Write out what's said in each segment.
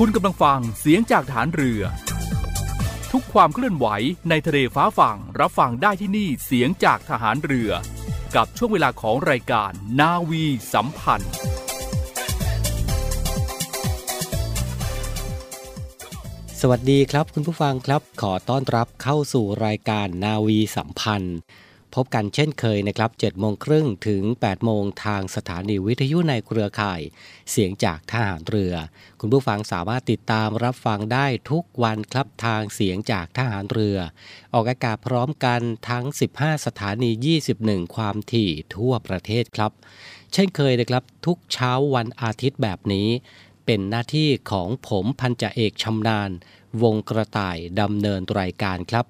คุณกำลังฟังเสียงจากฐานเรือ ทุกความเคลื่อนไหวในทะเลฟ้าฝั่งรับฟังได้ที่นี่เสียงจากทหารเรือ กับช่วงเวลาของรายการนาวีสัมพันธ์ สวัสดีครับคุณผู้ฟังครับขอต้อนรับเข้าสู่รายการนาวีสัมพันธ์ พบกันเช่นเคยนะครับ7โมงครึ่งถึง 8 โมงทางสถานีวิทยุในเครือข่าย เสียงจากทหารเรือ คุณผู้ฟังสามารถติดตามรับฟังได้ทุกวันครับทางเสียงจากทหารเรือ ออกอากาศพร้อมกันทั้ง 15 สถานี 21 ความถี่ทั่วประเทศครับ เช่นเคยนะครับทุกเช้าวันอาทิตย์แบบนี้ เป็นหน้าที่ของผมพันจ่าเอกชำนาญ วงกระต่ายดำเนินรายการครับ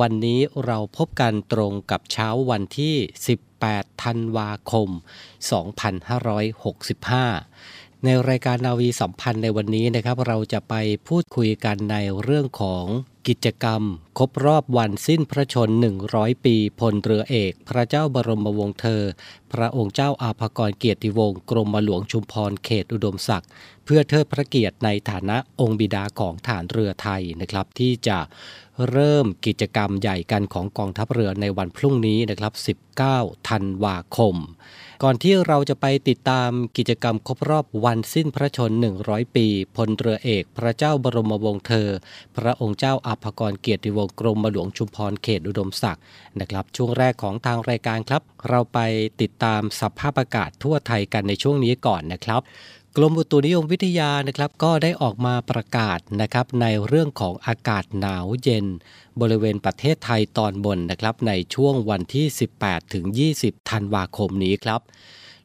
วันนี้เราพบกันตรงกับเช้าวันที่ 18 ธันวาคม 2565 ในรายการนาวีสัมพันธ์ในวันนี้นะครับ เราจะไปพูดคุยกันในเรื่องของกิจกรรม ครบรอบวันสิ้นพระชน 100 ปีพลเรือเอก พระเจ้าบรมวงศ์เธอ พระองค์เจ้าอาภากรเกียรติวงศ์กรมหลวงชุมพรเขตอุดมศักดิ์เพื่อเทิดพระเกียรติในฐานะองค์บิดาของฐานเรือไทยนะครับ ที่จะเริ่มกิจกรรมใหญ่กันของกองทัพเรือในวันพรุ่งนี้นะครับ 19 ธันวาคม ก่อนที่เราจะไปติดตามกิจกรรมครบรอบวันสิ้นพระชน 100 ปีพลเรือเอกพระเจ้าบรมวงศ์เธอ พระองค์เจ้าอาภากรเกียรติวงศ์กรมหลวงชุมพรเขตอุดมศักดิ์นะครับ ช่วงแรกของทางรายการครับ เราไปติดตามสภาพอากาศทั่วไทยกันในช่วงนี้ก่อนนะครับ กรมอุตุนิยมวิทยานะครับก็ได้ออกมาประกาศนะครับในเรื่องของอากาศหนาวเย็น บริเวณประเทศไทยตอนบนนะครับในช่วงวันที่ 18ถึง20 ธันวาคมนี้ครับ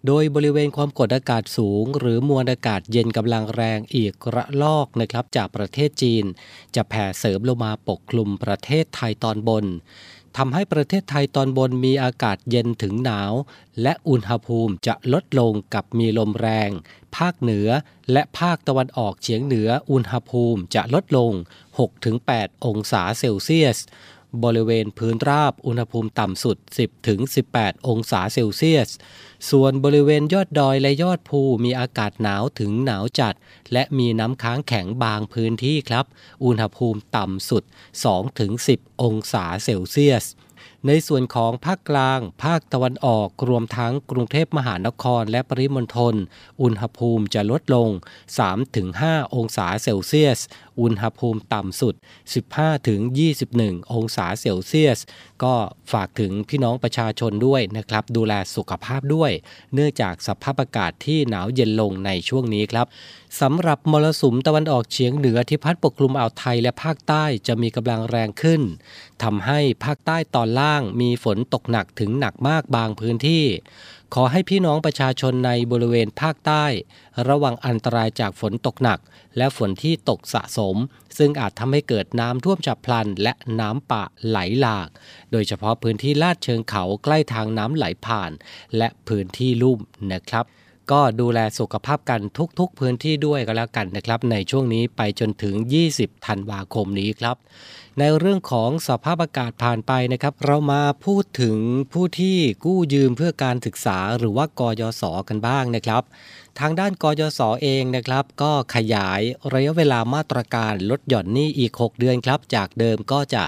โดยบริเวณความกดอากาศสูง หรือมวลอากาศเย็นกำลังแรงอีกระลอกนะครับจากประเทศจีน จะแผ่เสริมลงมาปกคลุมประเทศไทยตอนบน ทำให้ประเทศไทยตอนบนมีอากาศเย็นถึงหนาว และอุณหภูมิจะลดลงกับมีลมแรง ภาคเหนือและภาคตะวันออกเฉียงเหนืออุณหภูมิจะลดลง 6-8 องศาเซลเซียส บริเวณพื้นราบอุณหภูมิต่ำสุด 10-18 องศาเซลเซียส ส่วนบริเวณยอดดอยและยอดภูมีอากาศหนาวถึงหนาวจัด และมีน้ำค้างแข็งบางพื้นที่ครับ อุณหภูมิต่ำสุด 2-10 องศาเซลเซียสในส่วนของภาคกลาง ภาคตะวันออก รวมทั้งกรุงเทพมหานครและปริมณฑล อุณหภูมิจะลดลง 3-5 องศาเซลเซียสอุณหภูมิต่ำสุด 15-21 องศาเซลเซียส ก็ฝากถึงพี่น้องประชาชนด้วยนะครับ ดูแลสุขภาพด้วย เนื่องจากสภาพอากาศที่หนาวเย็นลงในช่วงนี้ครับสำหรับมรสุมตะวันออกเฉียงเหนือที่พัดปกคลุมอ่าวไทยและภาคใต้จะมีกำลังแรงขึ้นทำให้ภาคใต้ตอนล่างมีฝนตกหนักถึงหนักมากบางพื้นที่ ขอให้พี่น้องประชาชนในบริเวณภาคใต้ ระวังอันตรายจากฝนตกหนัก และฝนที่ตกสะสม ซึ่งอาจทำให้เกิดน้ำท่วมฉับพลันและน้ำป่าไหลหลาก โดยเฉพาะพื้นที่ลาดเชิงเขาใกล้ทางน้ำไหลผ่าน และพื้นที่ลุ่มนะครับ ก็ดูแลสุขภาพกันทุกๆพื้นที่ด้วยก็แล้วกันนะครับ ในช่วงนี้ไปจนถึง 20 ธันวาคมนี้ครับ ในเรื่องของสภาพอากาศผ่านไปนะครับ เรามาพูดถึงผู้ที่กู้ยืมเพื่อการศึกษาหรือว่ากยศกันบ้างนะครับ ทางด้านกยศเองนะครับ ก็ขยายระยะเวลามาตรการลดหย่อนหนี้อีก 6 เดือนครับ จากเดิมก็จะ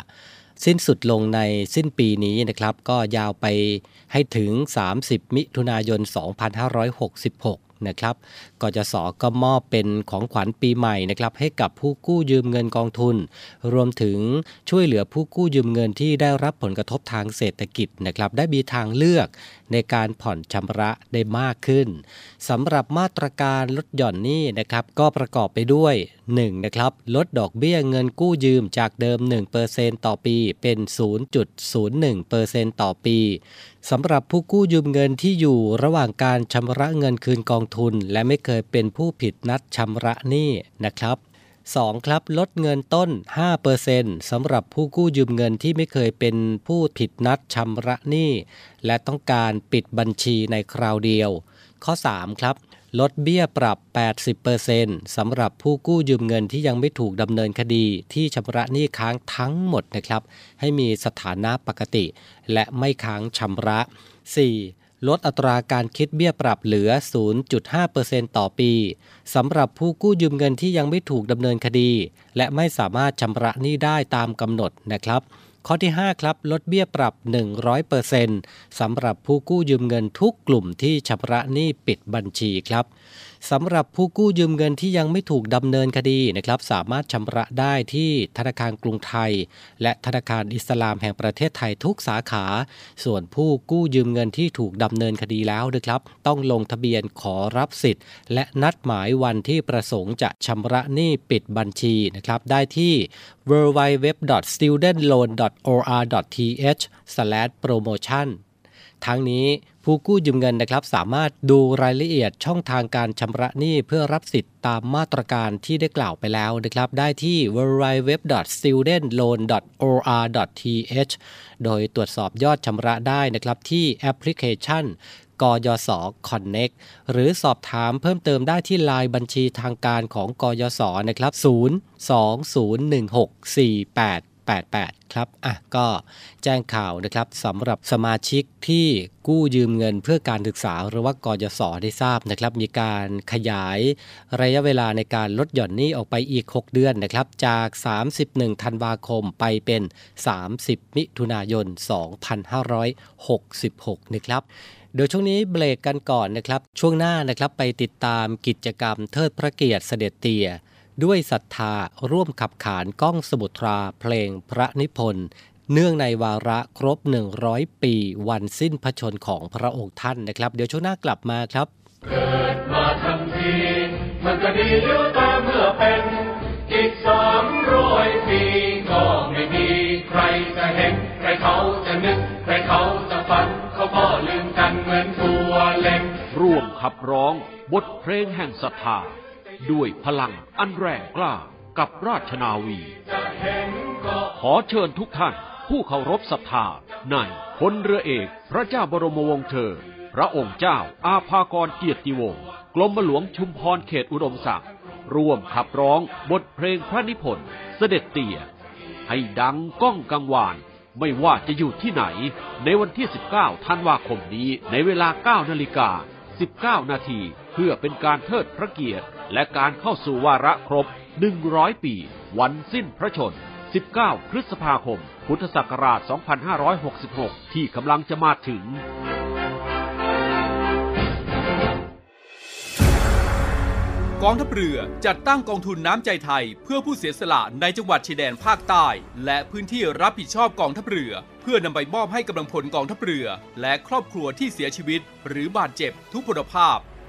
สิ้นสุดลงในสิ้นปีนี้นะครับ ก็ยาวไปให้ถึง 30 มิถุนายน 2566 นะครับกจสก็มอบเป็นของขวัญปีใหม่นะครับให้กับผู้กู้ยืมเงินกองทุน รวมถึงช่วยเหลือผู้กู้ยืมเงินที่ได้รับผลกระทบทางเศรษฐกิจนะครับได้มีทางเลือก ในการผ่อนชำระได้มากขึ้นสำหรับมาตรการลดหย่อนหนี้นะครับก็ประกอบไปด้วย 1. นะครับลดดอกเบี้ยเงินกู้ยืมจากเดิม 1%ต่อปีเป็น 0.01%ต่อปีสำหรับผู้กู้ยืมเงินที่อยู่ระหว่างการชำระเงินคืนกองทุน และไม่เคยเป็นผู้ผิดนัดชำระหนี้นะครับ 2. ครับลดเงินต้น 5%สำหรับผู้กู้ยืมเงินที่ไม่เคยเป็นผู้ผิดนัดชำระหนี้ และต้องการปิดบัญชีในคราวเดียว ข้อ 3 ครับ ลดเบี้ยปรับ 80%สำหรับผู้กู้ยืมเงินที่ยังไม่ถูกดำเนินคดีที่ชำระหนี้ค้างทั้งหมดนะครับ ให้มีสถานะปกติ และไม่ค้างชำระ 4. ลดอัตราการคิดเบี้ยปรับเหลือ 0.5%ต่อปีสำหรับผู้กู้ยืมเงินที่ยังไม่ถูกดำเนินคดี และไม่สามารถชำระหนี้ได้ตามกำหนดนะครับ ข้อที่ 5 ครับ ลดเบี้ยปรับ 100%สำหรับผู้กู้ยืมเงินทุกกลุ่มที่ชำระหนี้ปิดบัญชีครับ สำหรับผู้กู้ยืมเงินที่ยังไม่ถูกดำเนินคดีนะครับ สามารถชำระได้ที่ธนาคารกรุงไทย และธนาคารอิสลามแห่งประเทศไทยทุกสาขา ส่วนผู้กู้ยืมเงินที่ถูกดำเนินคดีแล้วนะครับ ต้องลงทะเบียนขอรับสิทธิ์ และนัดหมายวันที่ประสงค์จะชำระหนี้ปิดบัญชีนะครับ ได้ที่ www.studentloan.or.th/promotion ทั้งนี้ผู้กู้ยืมเงินนะครับสามารถดูรายละเอียดช่องทางการชำระหนี้เพื่อรับสิทธิ์ตามมาตรการที่ได้กล่าวไปแล้วนะครับ ได้ที่ www.studentloan.or.th โดยตรวจสอบยอดชำระได้นะครับที่แอปพลิเคชันกยศ Connect หรือสอบถามเพิ่มเติมได้ที่ลน์บัญชีทางการของกยศนะครับ 0201648 88 ครับ อะ ก็แจ้งข่าวนะครับสำหรับสมาชิกที่กู้ยืมเงินเพื่อการศึกษาหรือว่ากยศได้ทราบนะครับ มีการขยายระยะเวลาในการลดหย่อนหนี้ออกไปอีก 6 เดือนนะครับ จาก 31 ธันวาคมไปเป็น 30 มิถุนายน 2566 นะครับโดยช่วงนี้เบรกกันก่อนนะครับ ช่วงหน้านะครับไปติดตามกิจกรรมเทิดพระเกียรติเสด็จเตี่ย ด้วยศรัทธาร่วมขับขานก้องสมุทราเพลงพระนิพนธ์เนื่องในวาระครบ 100 ปีวันสิ้นพระชนของพระองค์ท่านนะครับ เดี๋ยวช่วงหน้ากลับมาครับ เกิดมาทั้งทีมันก็ดีอยู่แต่เมื่อเป็น อีกสามร้อยปีก็ไม่มีใครจะเห็น ใครเขาจะนึก ใครเขาจะฝัน เขาก็ลืมกันเหมือนทัวเล็มร่วมขับร้องบทเพลงแห่งศรัทธา ด้วยพลังอันแรงกล้ากับราชนาวี ขอเชิญทุกท่านผู้เคารพศรัทธาในพลเรือเอกพระเจ้าบรมวงศ์เธอ พระองค์เจ้าอาภากรเกียรติวงศ์กรมหลวงชุมพรเขตอุดมศักดิ์ร่วมขับร้องบทเพลงพระนิพนธ์เสด็จเตี่ย ให้ดังก้องกังวานไม่ว่าจะอยู่ที่ไหน ในวันที่ 19 ธันวาคมนี้ในเวลา 9 นาฬิกา 19 นาที เพื่อเป็นการเทิดพระเกียรติ และการเข้าสู่วาระครบ 100 ปี วันสิ้นพระชน 19 พฤษภาคม พุทธศักราช 2566 ที่กำลังจะมาถึงกองทัพเรือจัดตั้งกองทุนน้ำใจไทย เพื่อผู้เสียสละในจังหวัดชายแดนภาคใต้ และพื้นที่รับผิดชอบกองทัพเรือ เพื่อนำไปมอบให้กำลังพลกองทัพเรือ และครอบครัวที่เสียชีวิต หรือบาดเจ็บทุกพลภาพ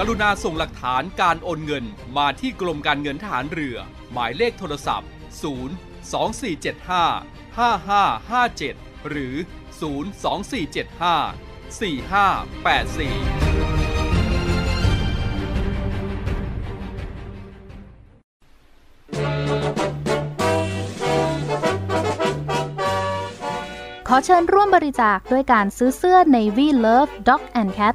กรุณาส่งหลักฐานการโอนเงินมาที่กรมการเงินทหารเรือ หมายเลขโทรศัพท์ 0 2475 5557 หรือ 02475 4584 ขอเชิญร่วมบริจาคด้วยการซื้อเสื้อ Navy Love Dog and Cat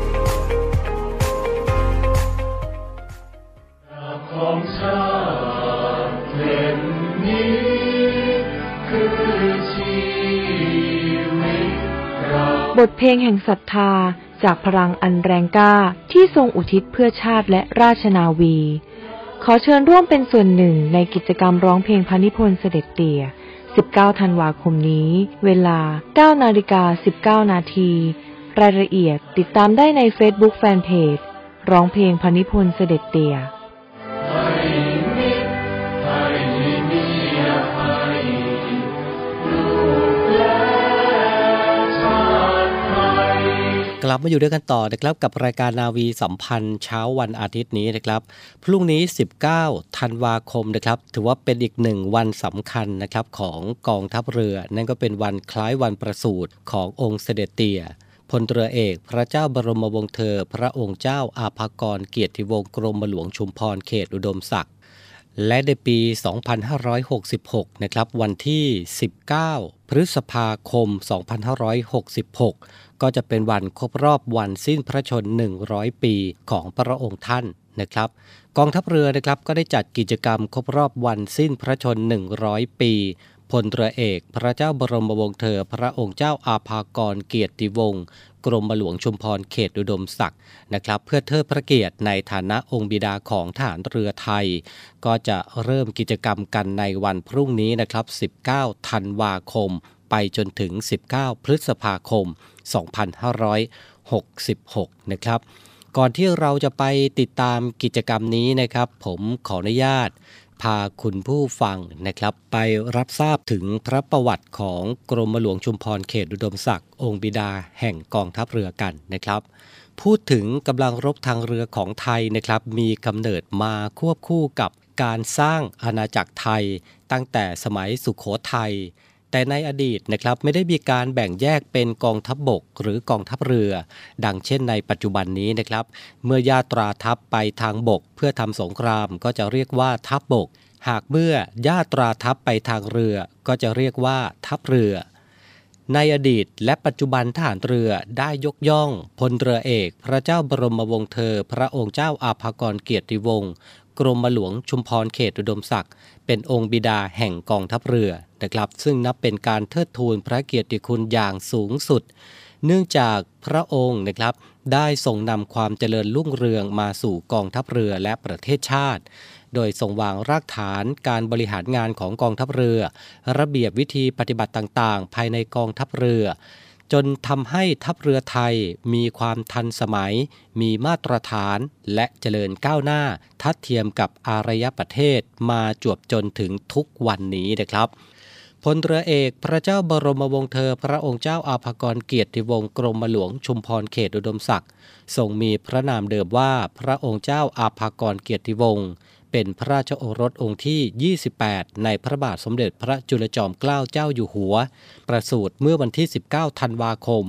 บทเพลงแห่งศรัทธาจากพลังอันแรงกล้าที่ทรงอุทิศเพื่อชาติและราชนาวี ขอเชิญร่วมเป็นส่วนหนึ่งในกิจกรรมร้องเพลงพระนิพนธ์เสด็จเตี่ย 19 ธันวาคมนี้ เวลา 9 นาฬิกา 19 นาที รายละเอียดติดตามได้ใน Facebook Fanpage ร้องเพลงพระนิพนธ์เสด็จเตี่ย กลับมาอยู่ด้วยกันต่อนะครับกับรายการนาวีสัมพันธ์เช้าวันอาทิตย์นี้นะครับพรุ่งนี้ 19 ธันวาคมนะครับถือว่าเป็นอีกหนึ่งวันสำคัญนะครับของกองทัพเรือ นั่นก็เป็นวันคล้ายวันประสูติขององค์เสด็จเตี่ยพลเรือเอกพระเจ้าบรมวงศ์เธอ พระองค์เจ้าอาภากรเกียรติวงศ์กรมหลวงชุมพรเขตอุดมศักดิ์และในปี 2566 นะครับวันที่ 19 พฤษภาคม 2566 ก็จะเป็นวันครบรอบวันสิ้นพระชน 100 ปีของพระองค์ท่านนะครับ กองทัพเรือนะครับก็ได้จัดกิจกรรมครบรอบวันสิ้นพระชน 100 ปีพลเรือเอก พระเจ้าบรมวงศ์เธอ พระองค์เจ้าอาภากรเกียรติวงศ์กรมหลวงชุมพรเขตอุดมศักดิ์นะครับ เพื่อเทิดพระเกียรติในฐานะองค์บิดาของทหารเรือไทย ก็จะเริ่มกิจกรรมกันในวันพรุ่งนี้นะครับ 19 ธันวาคม ไปจนถึง 19 พฤษภาคม 2566 นะครับ ก่อนที่เราจะไปติดตามกิจกรรมนี้นะครับ ผมขออนุญาต พาคุณผู้ฟังนะครับ ไปรับทราบถึงพระประวัติของกรมหลวงชุมพรเขตอุดมศักดิ์องค์บิดาแห่งกองทัพเรือกันนะครับพูดถึงกำลังรบทางเรือของไทยนะครับ มีกำเนิดมาควบคู่กับการสร้างอาณาจักรไทย ตั้งแต่สมัยสุขโขทัย แต่ในอดีตนะครับไม่ได้มีการแบ่งแยกเป็นกองทัพบบก หรือกองทัพเรือ ดังเช่นในปัจจุบันนี้นะครับ เมื่อยาตราทัพไปทางบก เพื่อทำสงครามก็จะเรียกว่าทัพบบก หากเมื่อยาตราทัพไปทางเรือ ก็จะเรียกว่าทัพเรือ ในอดีตและปัจจุบันทหารเรือได้ยกย่องพลเรือเอก พระเจ้าบรมวงศ์เธอ พระองค์เจ้าอาภากรเกียรติวงศ์กรมหลวงชุมพรเขตอุดมศักดิ์ เป็นองค์บิดาแห่งกองทัพเรือนะครับ ซึ่งนับเป็นการเทิดทูนพระเกียรติคุณอย่างสูงสุด เนื่องจากพระองค์นะครับได้ทรงนำความเจริญรุ่งเรืองมาสู่กองทัพเรือและประเทศชาติ โดยทรงวางรากฐานการบริหารงานของกองทัพเรือ ระเบียบวิธีปฏิบัติต่างๆ ภายในกองทัพเรือ จนทำให้ทัพเรือไทยมีความทันสมัย มีมาตรฐานและเจริญก้าวหน้า ทัดเทียมกับอารยประเทศมาจวบจนถึงทุกวันนี้นะครับพลเรือเอกพระเจ้าบรมวงศ์เธอ พระองค์เจ้าอาภากรเกียรติวงศ์กรมหลวงชุมพรเขตอุดมศักดิ์ทรงมีพระนามเดิมว่าพระองค์เจ้าอาภากรเกียรติวงศ์ เป็นพระราชโอรสองค์ที่ 28 ในพระบาทสมเด็จพระจุลจอมเกล้าเจ้าอยู่หัว ประสูติเมื่อวันที่ 19 ธันวาคม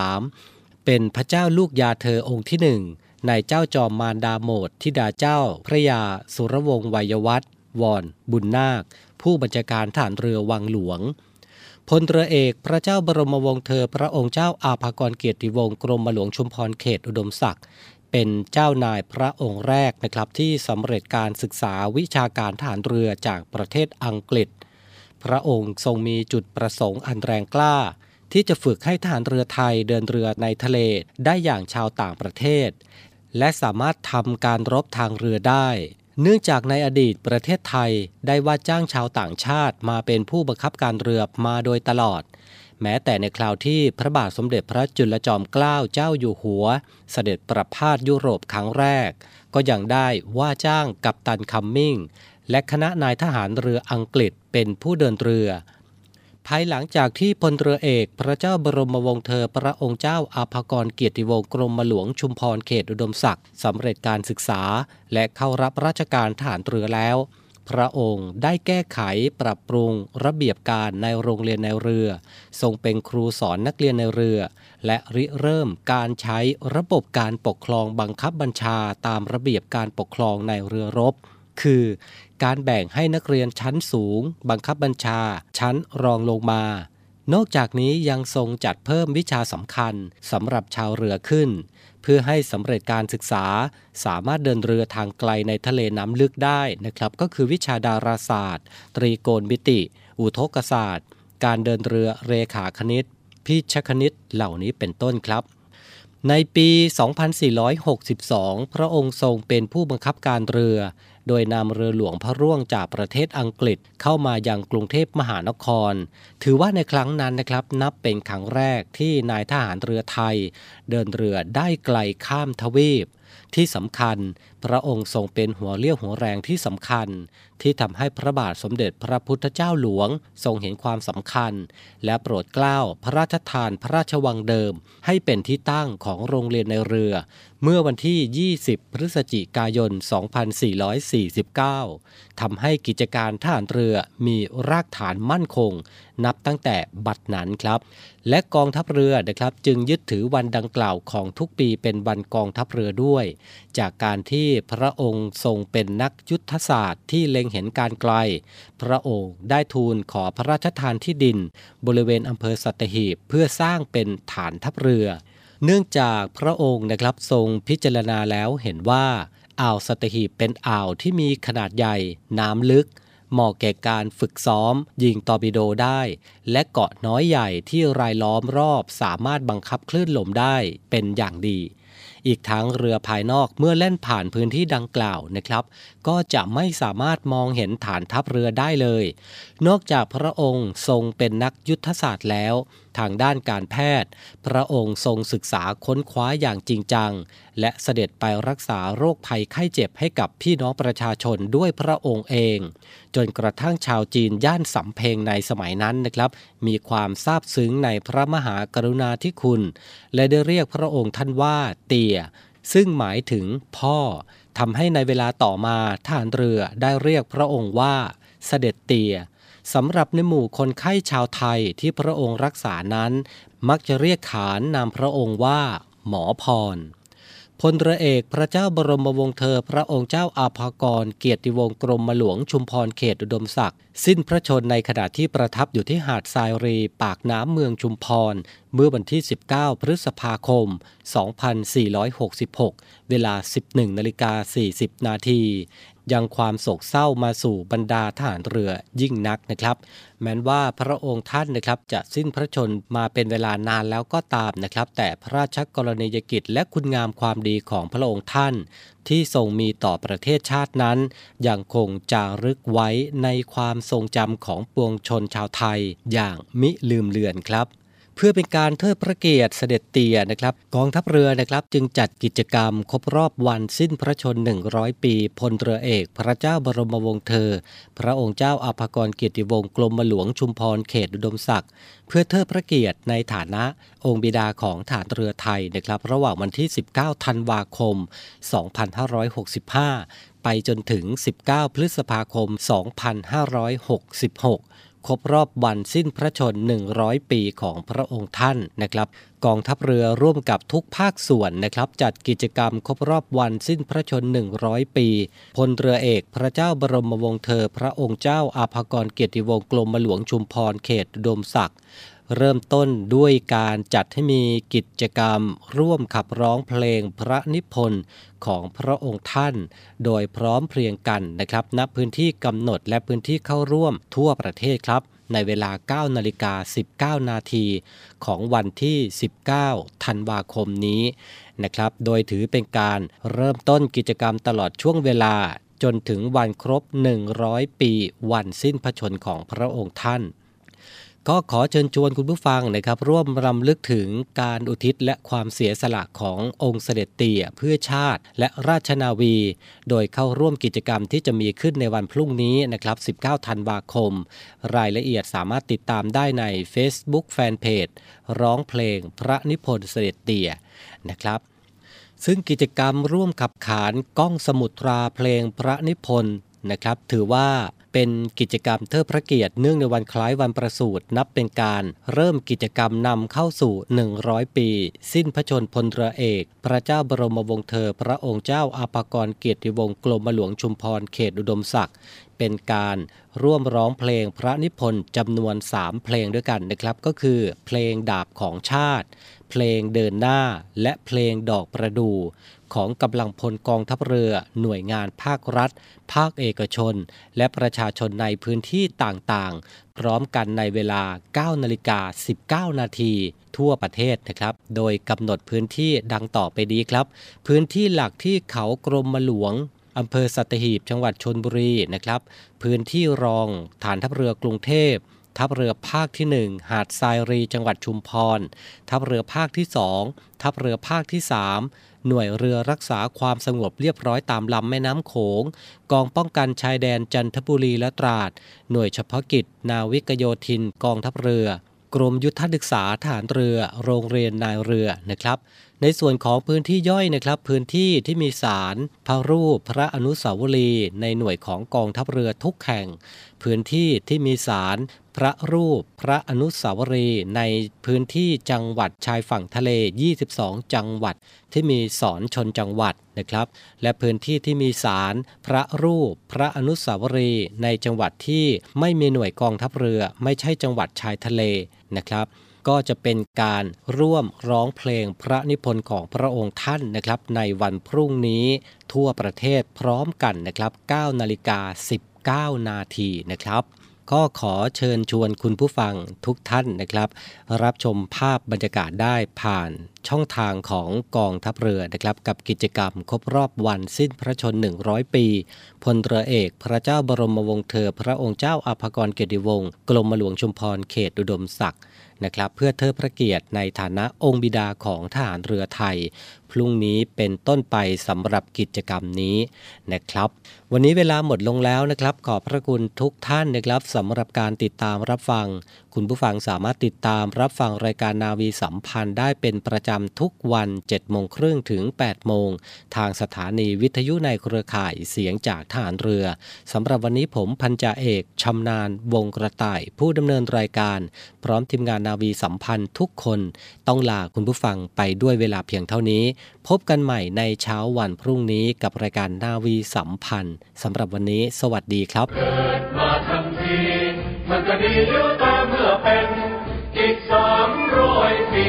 2423 เป็นพระเจ้าลูกยาเธอองค์ที่หนึ่งในเจ้าจอมมารดาโมดทิดาเจ้า พระยา สุรวงศ์วัยวัฒน์วอน บุญนาค ผู้บัญชาการฐานเรือวังหลวงพลเรือเอกพระเจ้าบรมวงศ์เธอ พระองค์เจ้าอาภากรเกียรติวงศ์กรมหลวงชุมพรเขตอุดมศักดิ์ เป็นเจ้านายพระองค์แรกนะครับที่สำเร็จการศึกษาวิชาการฐานเรือจากประเทศอังกฤษ พระองค์ทรงมีจุดประสงค์อันแรงกล้า ที่จะฝึกให้ทหารเรือไทยเดินเรือในทะเลได้อย่างชาวต่างประเทศ และสามารถทำการรบทางเรือได้ เนื่องจากในอดีตประเทศไทยได้ว่าจ้างชาวต่างชาติมาเป็นผู้บังคับการเรือมาโดยตลอด แม้แต่ในคราวที่พระบาทสมเด็จพระจุลจอมเกล้าเจ้าอยู่หัว เสด็จประพาสยุโรปครั้งแรก ก็ยังได้ว่าจ้างกัปตันคัมมิงและคณะนายทหารเรืออังกฤษเป็นผู้เดินเรือ ภายหลังจากที่พลเรือเอกพระเจ้าบรมวงศ์เธอพระองค์เจ้าอาภากรเกียรติวงศ์กรมหลวงชุมพรเขตอุดมศักดิ์สำเร็จการศึกษา และเข้ารับราชการทหารเรือแล้ว พระองค์ได้แก้ไขปรับปรุงระเบียบการในโรงเรียนในเรือ ทรงเป็นครูสอนนักเรียนในเรือ และริเริ่มการใช้ระบบการปกครองบังคับบัญชาตามระเบียบการปกครองในเรือรบ คือการแบ่งให้นักเรียนชั้นสูง บังคับบัญชา ชั้นรองลงมา นอกจากนี้ยังทรงจัดเพิ่มวิชาสำคัญสำหรับชาวเรือขึ้น เพื่อให้สำเร็จการศึกษา สามารถเดินเรือทางไกลในทะเลน้ำลึกได้นะครับ ก็คือวิชาดาราศาสตร์ ตรีโกณมิติ อุทกศาสตร์ การเดินเรือเรขาคณิต พิชคณิตเหล่านี้เป็นต้นครับในปี 2462 พระองค์ทรงเป็นผู้บังคับการเรือ โดยนำเรือหลวงพระร่วงจากประเทศอังกฤษเข้ามายังกรุงเทพมหานคร ถือว่าในครั้งนั้นนะครับนับเป็นครั้งแรกที่นายทหารเรือไทย เดินเรือได้ไกลข้ามทวีป ที่สำคัญ พระองค์ทรงเป็นหัวเลี้ยวหัวแรงที่สำคัญ ที่ทำให้พระบาทสมเด็จพระพุทธเจ้าหลวงทรงเห็นความสำคัญ และโปรดเกล้าพระราชทานพระราชวังเดิม ให้เป็นที่ตั้งของโรงเรียนในเรือ เมื่อวันที่ 20 พฤศจิกายน 2449 ทำให้กิจการทหารเรือมีรากฐานมั่นคง นับตั้งแต่บัดนั้นครับ และกองทัพเรือนะครับจึงยึดถือวันดังกล่าวของทุกปีเป็นวันกองทัพเรือด้วย จากการที่พระองค์ทรงเป็นนักยุทธศาสตร์ที่เล็งเห็นการไกล พระองค์ได้ทูลขอพระราชทานที่ดิน บริเวณอำเภอสัตหีบเพื่อสร้างเป็นฐานทัพเรือ เนื่องจากพระองค์นะครับทรงพิจารณาแล้วเห็นว่าอ่าวสัตหีบเป็นอ่าวที่มีขนาดใหญ่ น้ำลึกเหมาะแก่การฝึกซ้อม ยิงตอร์ปิโดได้ และเกาะน้อยใหญ่ที่รายล้อมรอบสามารถบังคับคลื่นลมได้เป็นอย่างดี อีกทั้งเรือภายนอกเมื่อเล่นผ่านพื้นที่ดังกล่าวนะครับ ก็จะไม่สามารถมองเห็นฐานทัพเรือได้เลย นอกจากพระองค์ทรงเป็นนักยุทธศาสตร์แล้ว ทางด้านการแพทย์ พระองค์ทรงศึกษาค้นคว้าอย่างจริงจัง และเสด็จไปรักษาโรคภัยไข้เจ็บให้กับพี่น้องประชาชนด้วยพระองค์เอง จนกระทั่งชาวจีนย่านสำเพ็งในสมัยนั้นนะครับ มีความซาบซึ้งในพระมหากรุณาธิคุณ และได้เรียกพระองค์ท่านว่าเตียซึ่งหมายถึงพ่อทำให้ในเวลาต่อมาทหารเรือได้เรียกพระองค์ว่าเสด็จเตีย สำหรับในหมู่คนไข้ชาวไทยที่พระองค์รักษานั้น มักจะเรียกขานนามพระองค์ว่า หมอพรพลเรือเอกพระเจ้าบรมวงศ์เธอ พระองค์เจ้าอาภากร เกียรติวงศ์กรมหลวงชุมพรเขตอุดมศักดิ์สิ้นพระชนในขณะที่ประทับอยู่ที่หาดทรายรี ปากน้ำเมืองชุมพร เมื่อวันที่ 19 พฤษภาคม 2466 เวลา 11นาฬิกา40 นาที ยังความโศกเศร้ามาสู่บรรดาทหารเรือยิ่งนักนะครับ แม้นว่าพระองค์ท่านนะครับจะสิ้นพระชนมาเป็นเวลานานแล้วก็ตามนะครับ แต่พระราชกรณียกิจและคุณงามความดีของพระองค์ท่าน ที่ทรงมีต่อประเทศชาตินั้น ยังคงจารึกไว้ในความทรงจำของปวงชนชาวไทย อย่างมิลืมเลือนครับ เพื่อเป็นการเทิดพระเกียรติเสด็จเตี่ยนะครับกองทัพเรือนะครับจึงจัดกิจกรรมครบรอบวันสิ้นพระชน 100 ปีพลเรือเอกพระเจ้าบรมวงศ์เธอ พระองค์เจ้าอาภากรเกียรติวงศ์กรมหลวงชุมพรเขตอุดมศักดิ์เพื่อเทิดพระเกียรติในฐานะองค์บิดาของฐานเรือไทยนะครับระหว่างวันที่ 19 ธันวาคม 2565 ไปจนถึง 19 พฤษภาคม 2566 ครบรอบวันสิ้นพระชน 100 ปีของพระองค์ท่านนะครับ กองทัพเรือร่วมกับทุกภาคส่วนนะครับ จัดกิจกรรมครบรอบวันสิ้นพระชน 100 ปีพลเรือเอกพระเจ้าบรมวงศ์เธอ พระองค์เจ้าอาภากรเกียรติวงศ์กรมหลวงชุมพรเขตดมศักดิ์ เริ่มต้นด้วยการจัดให้มีกิจกรรม ร่วมขับร้องเพลงพระนิพนธ์ของพระองค์ท่าน โดยพร้อมเพรียงกันนะครับณพื้นที่กำหนดและพื้นที่เข้าร่วมทั่วประเทศครับในเวลา 9 นาฬิกา 19 นาทีของวันที่ 19 ธันวาคมนี้นะครับ โดยถือเป็นการเริ่มต้นกิจกรรมตลอดช่วงเวลาจนถึงวันครบ 100 ปี วันสิ้นพระชนของพระองค์ท่าน ก็ขอเชิญชวนคุณผู้ฟังนะครับ ร่วมรำลึกถึงการอุทิศและความเสียสละขององค์เสด็จเตี่ยเพื่อชาติ และราชนาวี โดยเข้าร่วมกิจกรรมที่จะมีขึ้นในวันพรุ่งนี้นะครับ 19 ธันวาคม รายละเอียดสามารถติดตามได้ใน Facebook Fanpage ร้องเพลงพระนิพนธ์เสด็จเตี่ยนะครับซึ่งกิจกรรมร่วมขับขานก้องสมุทราเพลงพระนิพนธ์นะครับ ถือว่า เป็นกิจกรรมเทิดพระเกียรติเนื่องในวันคล้ายวันประสูตินับเป็นการเริ่มกิจกรรมนำเข้าสู่ 100 ปี สิ้นพระชนพลเรือเอก พระเจ้าบรมวงศ์เธอ พระองค์เจ้าอาภากรเกียรติวงศ์กรมหลวงชุมพรเขตอุดมศักดิ์เป็นการร่วมร้องเพลงพระนิพนธ์จำนวน 3 เพลงด้วยกันนะครับ ก็คือ เพลงดาบของชาติ เพลงเดินหน้าและเพลงดอกประดู่ ของกำลังพลกองทัพเรือ หน่วยงานภาครัฐ ภาคเอกชน และประชาชนในพื้นที่ต่างๆ พร้อมกันในเวลา 9 นาฬิกา 19 นาทีทั่วประเทศนะครับ โดยกำหนดพื้นที่ดังต่อไปดีครับ พื้นที่หลักที่เขากรมหลวงอำเภอสัตหีบจังหวัดชนบุรีนะครับ พื้นที่รองฐานทัพเรือกรุงเทพทัพเรือภาคที่ 1 หาดทรายรีจังหวัดชุมพร ทัพเรือภาคที่ 2 ทัพเรือภาคที่ 3 หน่วยเรือรักษาความสงบเรียบร้อยตามลำแม่น้ำโขง กองป้องกันชายแดนจันทบุรีและตราด หน่วยเฉพาะกิจ นาวิกโยธิน กองทัพเรือ กรมยุทธศึกษาฐานเรือ โรงเรียนนายเรือนะครับ ในส่วนของพื้นที่ย่อยนะครับ พื้นที่ที่มีสารพระรูป พระอนุสาวรีย์ในหน่วยของกองทัพเรือทุกแห่ง พื้นที่ที่มีสารพระรูป พระอนุสาวรีย์ในพื้นที่จังหวัดชายฝั่งทะเล 22 จังหวัด ที่มีสอนชนจังหวัดนะครับ และพื้นที่ที่มีสารพระรูป พระอนุสาวรีย์ในจังหวัดที่ไม่มีหน่วยกองทัพเรือ ไม่ใช่จังหวัดชายทะเลนะครับ ก็จะเป็นการร่วมร้องเพลงพระนิพนธ์ของพระองค์ท่านนะครับ ในวันพรุ่งนี้ทั่วประเทศพร้อมกันนะครับ9นาฬิกา19 นาทีนะครับก็ขอเชิญชวนคุณผู้ฟังทุกท่านนะครับ รับชมภาพบรรยากาศได้ผ่านช่องทางของกองทัพเรือนะครับ กับกิจกรรมครบรอบวันสิ้นพระชน 100 ปีพลเรือเอกพระเจ้าบรมวงศ์เธอ พระองค์เจ้าอภากรเกียรติวงศ์กรมหลวงชุมพรเขตอุดมศักดิ์ นะครับเพื่อเทิดพระเกียรติในฐานะองค์บิดาของทหารเรือไทย พรุ่งนี้เป็นต้นไปสำหรับกิจกรรมนี้นะครับ วันนี้เวลาหมดลงแล้วนะครับ ขอบพระคุณทุกท่านนะครับสำหรับการติดตามรับฟัง คุณผู้ฟังสามารถติดตามรับฟังรายการนาวีสัมพันธ์ได้เป็นประจำทุกวัน7โมงครึ่งถึง8โมงทางสถานีวิทยุในเครือข่ายเสียงจากทหารเรือสำหรับวันนี้ผมพันจ่าเอกชำนาญวงกระต่าย ผู้ดำเนินรายการ พร้อมทีมงานนาวีสัมพันธ์ทุกคน ต้องลาคุณผู้ฟังไปด้วยเวลาเพียงเท่านี้พบกันใหม่ในเช้าวันพรุ่งนี้กับรายการนาวีสัมพันธ์สำหรับวันนี้ สวัสดีครับ เกิดมาทั้งทีมันก็ดีอยู่แต่เมื่อเป็นอีกสามร้อยปี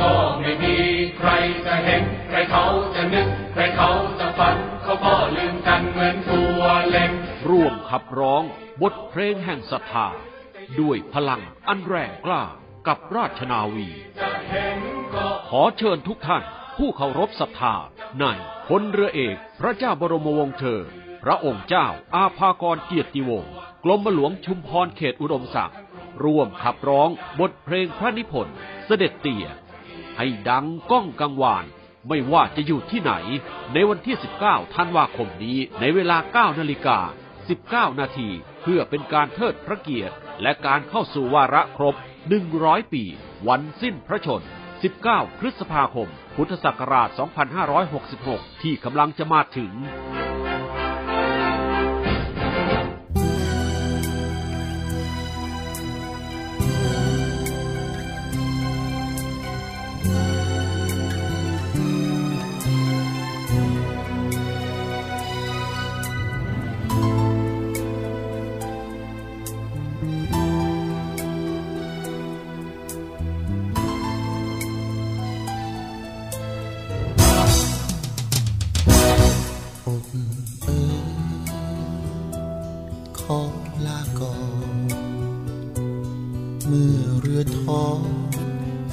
ก็ไม่มีใครจะเห็น ใครเขาจะนึก ใครเขาจะฝัน เขาก็ลืมกันเหมือนตัวเล็กร่วมขับร้อง บทเพลงแห่งศรัทธาด้วยพลังอันแรงกล้ากับราชนาวีจะเห็นก็ขอเชิญทุกท่าน ผู้เคารพศรัทธาในพลเรือเอก พระเจ้าบรมวงศ์เธอ พระองค์เจ้าอาภากรเกียรติวงศ์กรมหลวงชุมพรเขตอุดมศักดิ์ร่วมขับร้องบทเพลงพระนิพนธ์เสด็จเตี่ย ให้ดังก้องกังวาน ไม่ว่าจะอยู่ที่ไหน ในวันที่ 19 ธันวาคมนี้ในเวลา 9 นาฬิกา 19 นาทีเพื่อเป็นการเทิดพระเกียรติ และการเข้าสู่วาระครบ 100 ปี วันสิ้นพระชน 19 พฤษภาคม พุทธศักราช 2566 ที่กำลังจะมาถึง อกเอ๋ยขอลาก่อนเมื่อเรือท้อง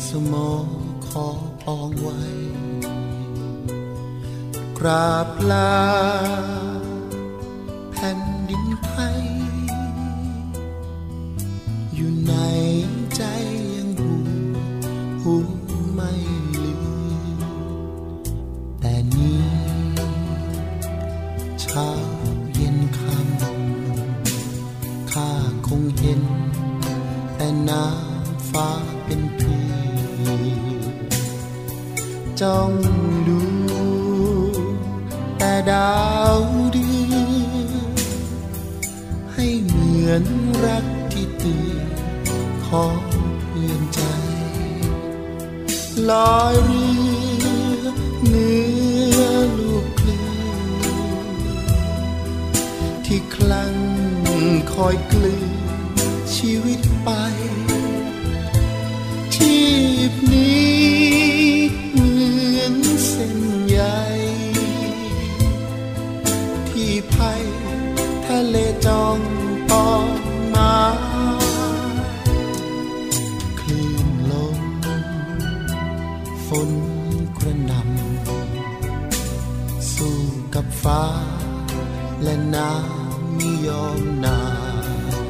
สมอขอปองไว้ กราบลา ลอยเรือเนื้อลูกคลื่นที่คลั่งคอยกลืนชีวิต ฟ้า และน้ำไม่ยอมนาน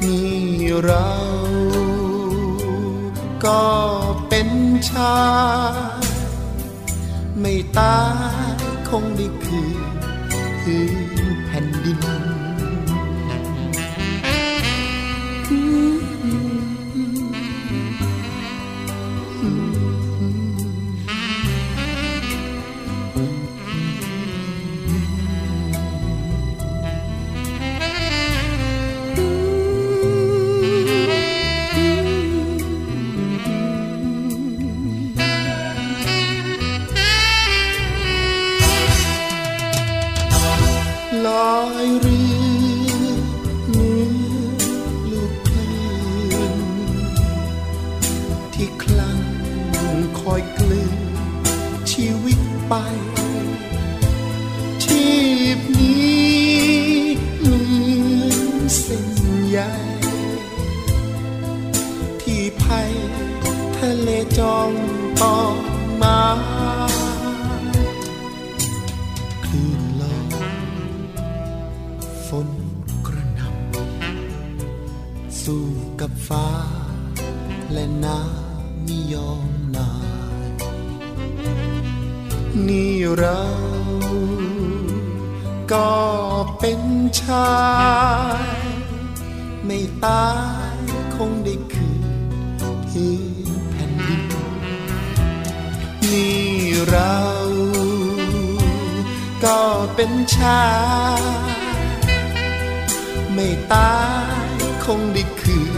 มีเราก็เป็นชา ไม่ตายคงได้คืนคือ นี่เราก็เป็นชายไม่ตายคงได้คืนพื้นแผ่นดินนี่เราก็เป็นชายไม่ตายคงได้คืน